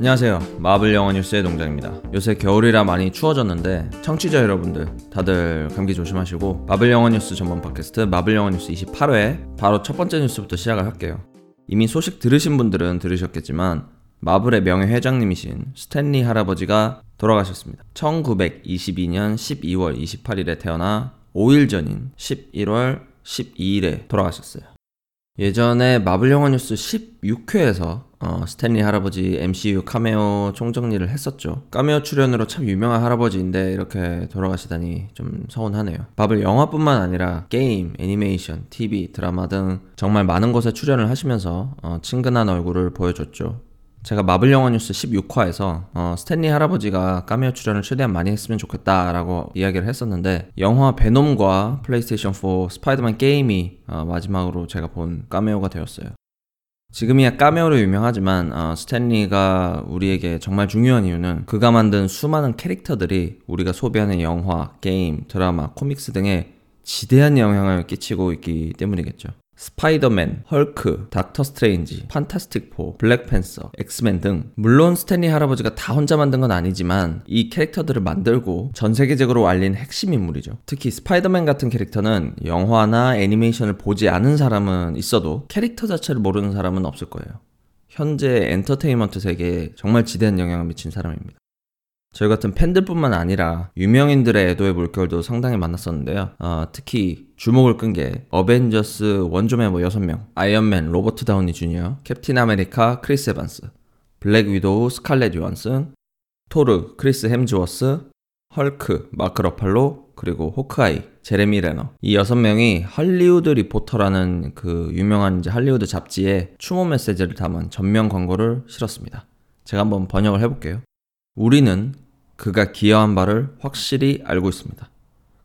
안녕하세요. 마블 영화 뉴스의 동장입니다. 요새 겨울이라 많이 추워졌는데 청취자 여러분들 다들 감기 조심하시고 마블 영화 뉴스 전문 팟캐스트 마블 영화 뉴스 28회 바로 첫 번째 뉴스부터 시작을 할게요. 이미 소식 들으신 분들은 들으셨겠지만 마블의 명예 회장님이신 스탠리 할아버지가 돌아가셨습니다. 1922년 12월 28일에 태어나 5일 전인 11월 12일에 돌아가셨어요. 예전에 마블 영화 뉴스 16회에서 어, 스탠리 할아버지 MCU 카메오 총정리를 했었죠. 카메오 출연으로 참 유명한 할아버지인데 이렇게 돌아가시다니 좀 서운하네요. 마블 영화뿐만 아니라 게임, 애니메이션, TV, 드라마 등 정말 많은 곳에 출연을 하시면서 어, 친근한 얼굴을 보여줬죠. 제가 마블 영화 뉴스 16화에서 어, 스탠리 할아버지가 카메오 출연을 최대한 많이 했으면 좋겠다라고 이야기를 했었는데 영화 베놈과 플레이스테이션 4 스파이더맨 게임이 어, 마지막으로 제가 본 카메오가 되었어요. 지금이야 카메오로 유명하지만 어, 스탠리가 우리에게 정말 중요한 이유는 그가 만든 수많은 캐릭터들이 우리가 소비하는 영화, 게임, 드라마, 코믹스 등에 지대한 영향을 끼치고 있기 때문이겠죠. 스파이더맨, 헐크, 닥터 스트레인지, 판타스틱 포, 블랙팬서, 엑스맨 등 물론 스탠리 할아버지가 다 혼자 만든 건 아니지만 이 캐릭터들을 만들고 전 세계적으로 알린 핵심 인물이죠. 특히 스파이더맨 같은 캐릭터는 영화나 애니메이션을 보지 않은 사람은 있어도 캐릭터 자체를 모르는 사람은 없을 거예요. 현재 엔터테인먼트 세계에 정말 지대한 영향을 미친 사람입니다. 저희 같은 팬들뿐만 아니라 유명인들의 애도의 물결도 상당히 많았었는데요. 어, 특히 주목을 끈 게 어벤져스 원조 멤버 6명, 아이언맨 로버트 다우니 주니어, 캡틴 아메리카 크리스 에반스, 블랙 위도우 스칼렛 요한슨, 토르 크리스 햄즈워스, 헐크 마크 러팔로, 그리고 호크아이 제레미 레너 이 여섯 명이 할리우드 리포터라는 그 유명한 이제 할리우드 잡지에 추모 메시지를 담은 전면 광고를 실었습니다. 제가 한번 번역을 해볼게요. 우리는 그가 기여한 바를 확실히 알고 있습니다.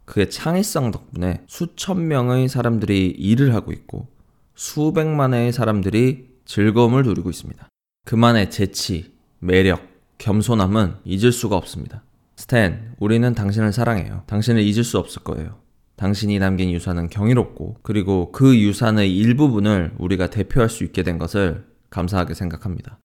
그의 창의성 덕분에 수천 명의 사람들이 일을 하고 있고 수백만의 사람들이 즐거움을 누리고 있습니다. 그만의 재치, 매력, 겸손함은 잊을 수가 없습니다. 스탠, 우리는 당신을 사랑해요. 당신을 잊을 수 없을 거예요. 당신이 남긴 유산은 경이롭고, 그리고 그 유산의 일부분을 우리가 대표할 수 있게 된 것을 감사하게 생각합니다.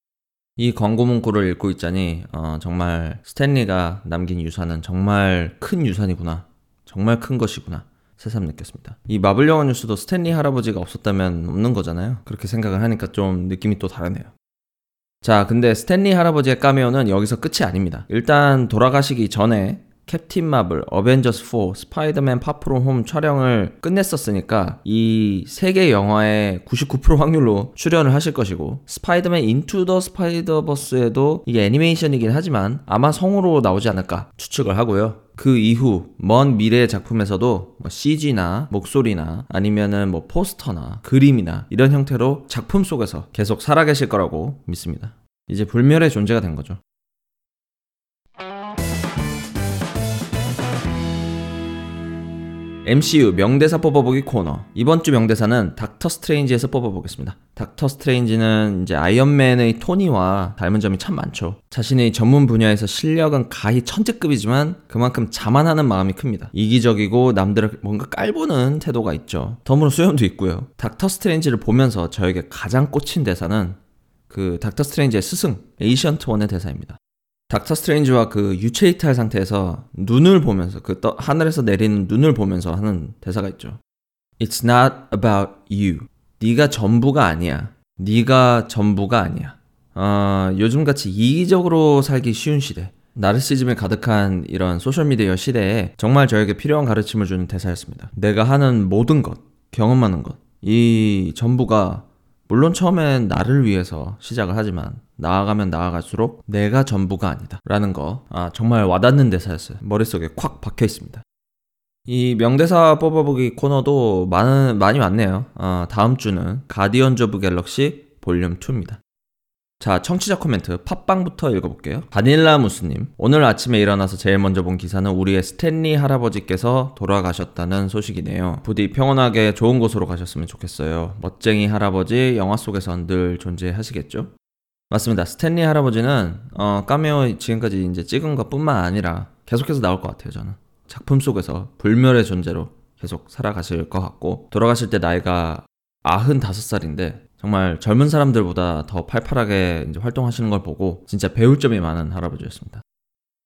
이 광고 문구를 읽고 있자니 어, 정말 스탠리가 남긴 유산은 정말 큰 유산이구나. 정말 큰 것이구나. 새삼 느꼈습니다. 이 마블 영화 뉴스도 스탠리 할아버지가 없었다면 없는 거잖아요. 그렇게 생각을 하니까 좀 느낌이 또 다르네요. 자, 근데 스탠리 할아버지의 까메오는 여기서 끝이 아닙니다. 일단 돌아가시기 전에 캡틴 마블, 어벤져스 4, 스파이더맨 파프롬 홈 촬영을 끝냈었으니까 이 세 개 영화에 99% 확률로 출연을 하실 것이고 스파이더맨 인투 더 스파이더버스에도 이게 애니메이션이긴 하지만 아마 성우로 나오지 않을까 추측을 하고요. 그 이후 먼 미래의 작품에서도 뭐 CG나 목소리나 아니면은 뭐 포스터나 그림이나 이런 형태로 작품 속에서 계속 살아계실 거라고 믿습니다. 이제 불멸의 존재가 된 거죠. MCU 명대사 뽑아보기 코너. 이번 주 명대사는 닥터 스트레인지에서 뽑아보겠습니다. 닥터 스트레인지는 이제 아이언맨의 토니와 닮은 점이 참 많죠. 자신의 전문 분야에서 실력은 가히 천재급이지만 그만큼 자만하는 마음이 큽니다. 이기적이고 남들을 뭔가 깔보는 태도가 있죠. 덤으로 수염도 있고요. 닥터 스트레인지를 보면서 저에게 가장 꽂힌 대사는 그 닥터 스트레인지의 스승 에이션트 원의 대사입니다. 닥터 스트레인지와 그 유체 이탈 상태에서 눈을 보면서 그 떠, 하늘에서 내리는 눈을 보면서 하는 대사가 있죠. It's not about you. 네가 전부가 아니야. 네가 전부가 아니야. 어, 요즘같이 이기적으로 살기 쉬운 시대. 나르시즘에 가득한 이런 소셜미디어 시대에 정말 저에게 필요한 가르침을 주는 대사였습니다. 내가 하는 모든 것, 경험하는 것, 이 전부가 물론 처음엔 나를 위해서 시작을 하지만 나아가면 나아갈수록 내가 전부가 아니다. 라는 거, 아, 정말 와닿는 대사였어요. 머릿속에 콱 박혀 있습니다. 이 명대사 뽑아보기 코너도 많은, 많이 왔네요. 아, 다음 주는 가디언즈 오브 갤럭시 볼륨 2입니다. 자, 청취자 코멘트 팟빵부터 읽어볼게요. 바닐라 무스님, 오늘 아침에 일어나서 제일 먼저 본 기사는 우리의 스탠리 할아버지께서 돌아가셨다는 소식이네요. 부디 평온하게 좋은 곳으로 가셨으면 좋겠어요. 멋쟁이 할아버지 영화 속에선 늘 존재하시겠죠? 맞습니다. 스탠리 할아버지는 어, 까메오 지금까지 이제 찍은 것뿐만 아니라 계속해서 나올 것 같아요. 저는 작품 속에서 불멸의 존재로 계속 살아가실 것 같고 돌아가실 때 나이가 95살인데 정말 젊은 사람들보다 더 팔팔하게 이제 활동하시는 걸 보고 진짜 배울 점이 많은 할아버지였습니다.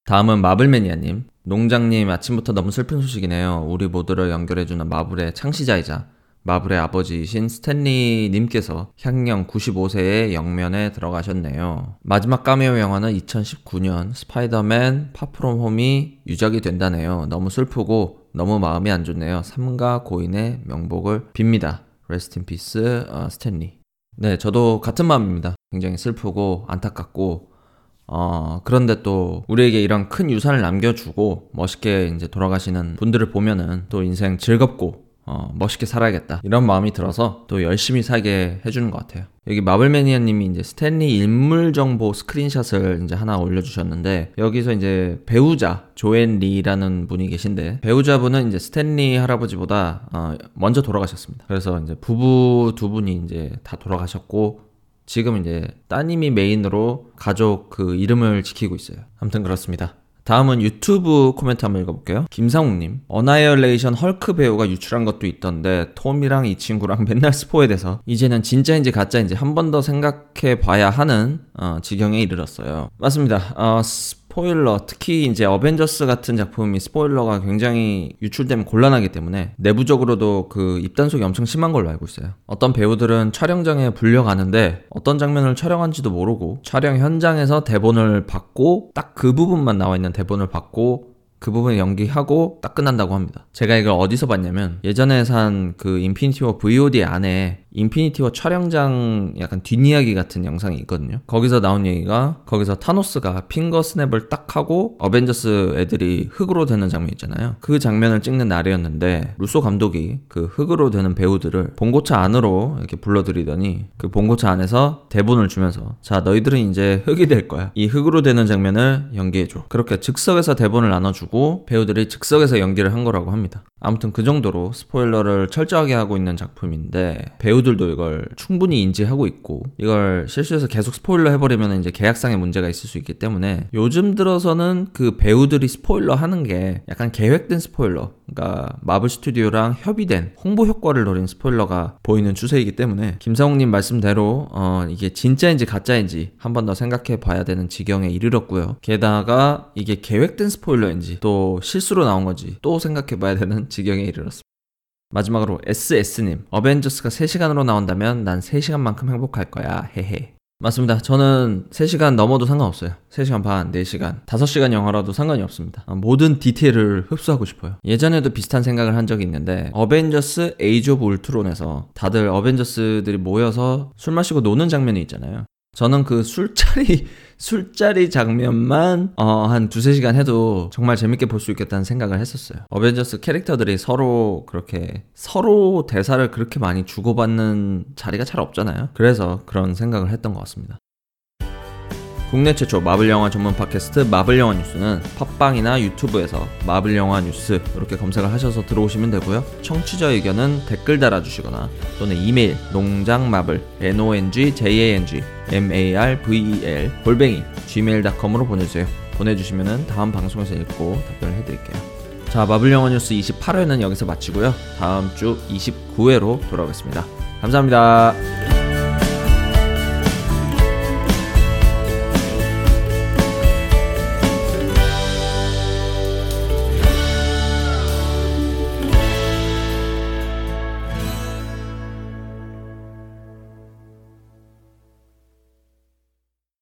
다음은 마블매니아님. 농장님 아침부터 너무 슬픈 소식이네요. 우리 모두를 연결해주는 마블의 창시자이자 마블의 아버지이신 스탠리 님께서 향년 95세의 영면에 들어가셨네요. 마지막 까메오 영화는 2019년 스파이더맨 파프롬 홈이 유작이 된다네요. 너무 슬프고 너무 마음이 안 좋네요. 삼가 고인의 명복을 빕니다. Rest in peace 스탠리. 네, 저도 같은 마음입니다. 굉장히 슬프고 안타깝고 어, 그런데 또 우리에게 이런 큰 유산을 남겨주고 멋있게 이제 돌아가시는 분들을 보면은 또 인생 즐겁고 어, 멋있게 살아야겠다. 이런 마음이 들어서 또 열심히 살게 해주는 것 같아요. 여기 마블매니아님이 이제 스탠리 인물 정보 스크린샷을 이제 하나 올려주셨는데 여기서 이제 배우자 조앤 리라는 분이 계신데 배우자분은 이제 스탠리 할아버지보다 어, 먼저 돌아가셨습니다. 그래서 이제 부부 두 분이 이제 다 돌아가셨고 지금 이제 따님이 메인으로 가족 그 이름을 지키고 있어요. 아무튼 그렇습니다. 다음은 유튜브 코멘트 한번 읽어볼게요. 김상욱님, 어나이얼레이션 헐크 배우가 유출한 것도 있던데 톰이랑 이 친구랑 맨날 스포에 대해서 이제는 진짜인지 가짜인지 한 번 더 생각해 봐야 하는 어, 지경에 이르렀어요. 맞습니다. 어, 스포일러 특히 이제 어벤져스 같은 작품이 스포일러가 굉장히 유출되면 곤란하기 때문에 내부적으로도 그 입단속이 엄청 심한 걸로 알고 있어요. 어떤 배우들은 촬영장에 불려가는데 어떤 장면을 촬영한지도 모르고 촬영 현장에서 대본을 받고 딱 그 부분만 나와 있는 대본을 받고 그 부분 연기하고 딱 끝난다고 합니다. 제가 이걸 어디서 봤냐면 예전에 산 그 인피니티 워 VOD 안에 인피니티 워 촬영장 약간 뒷이야기 같은 영상이 있거든요. 거기서 나온 얘기가 거기서 타노스가 finger snap을 딱 하고 어벤져스 애들이 흙으로 되는 장면 있잖아요. 그 장면을 찍는 날이었는데 루소 감독이 그 흙으로 되는 배우들을 봉고차 안으로 이렇게 불러들이더니 그 봉고차 안에서 대본을 주면서 자 너희들은 이제 흙이 될 거야. 이 흙으로 되는 장면을 연기해줘. 그렇게 즉석에서 대본을 나눠주고 배우들이 즉석에서 연기를 한 거라고 합니다. 아무튼 그 정도로 스포일러를 철저하게 하고 있는 작품인데 배우들도 이걸 충분히 인지하고 있고 이걸 실수해서 계속 스포일러 해버리면 이제 계약상의 문제가 있을 수 있기 때문에 요즘 들어서는 그 배우들이 스포일러 하는 게 약간 계획된 스포일러 그러니까 마블 스튜디오랑 협의된 홍보 효과를 노린 스포일러가 보이는 추세이기 때문에 김상욱님 말씀대로 어 이게 진짜인지 가짜인지 한 번 더 생각해 봐야 되는 지경에 이르렀고요. 게다가 이게 계획된 스포일러인지 또 실수로 나온 건지 또 생각해 봐야 되는 지경에 이르렀습니다. 마지막으로 SS님, 어벤져스가 3시간으로 나온다면 난 3시간만큼 행복할 거야. 헤헤. 맞습니다. 저는 3시간 넘어도 상관없어요. 3시간 반, 4시간, 5시간 영화라도 상관이 없습니다. 아, 모든 디테일을 흡수하고 싶어요. 예전에도 비슷한 생각을 한 적이 있는데 어벤져스 에이지 오브 울트론에서 다들 어벤져스들이 모여서 술 마시고 노는 장면이 있잖아요. 저는 그 술자리 술자리 장면만 어, 한 두세 시간 해도 정말 재밌게 볼 수 있겠다는 생각을 했었어요. 어벤져스 캐릭터들이 서로 그렇게 서로 대사를 그렇게 많이 주고받는 자리가 잘 없잖아요. 그래서 그런 생각을 했던 것 같습니다. 국내 최초 마블 영화 전문 팟캐스트 마블 영화 뉴스는 팟빵이나 유튜브에서 마블 영화 뉴스 이렇게 검색을 하셔서 들어오시면 되고요. 청취자 의견은 댓글 달아주시거나 또는 이메일 농장마블 n o n g j a n g m a r v e l 골뱅이 gmail.com으로 보내주세요. 보내주시면 다음 방송에서 읽고 답변을 해드릴게요. 자 마블 영화 뉴스 28회는 여기서 마치고요. 다음 주 29회로 돌아오겠습니다. 감사합니다.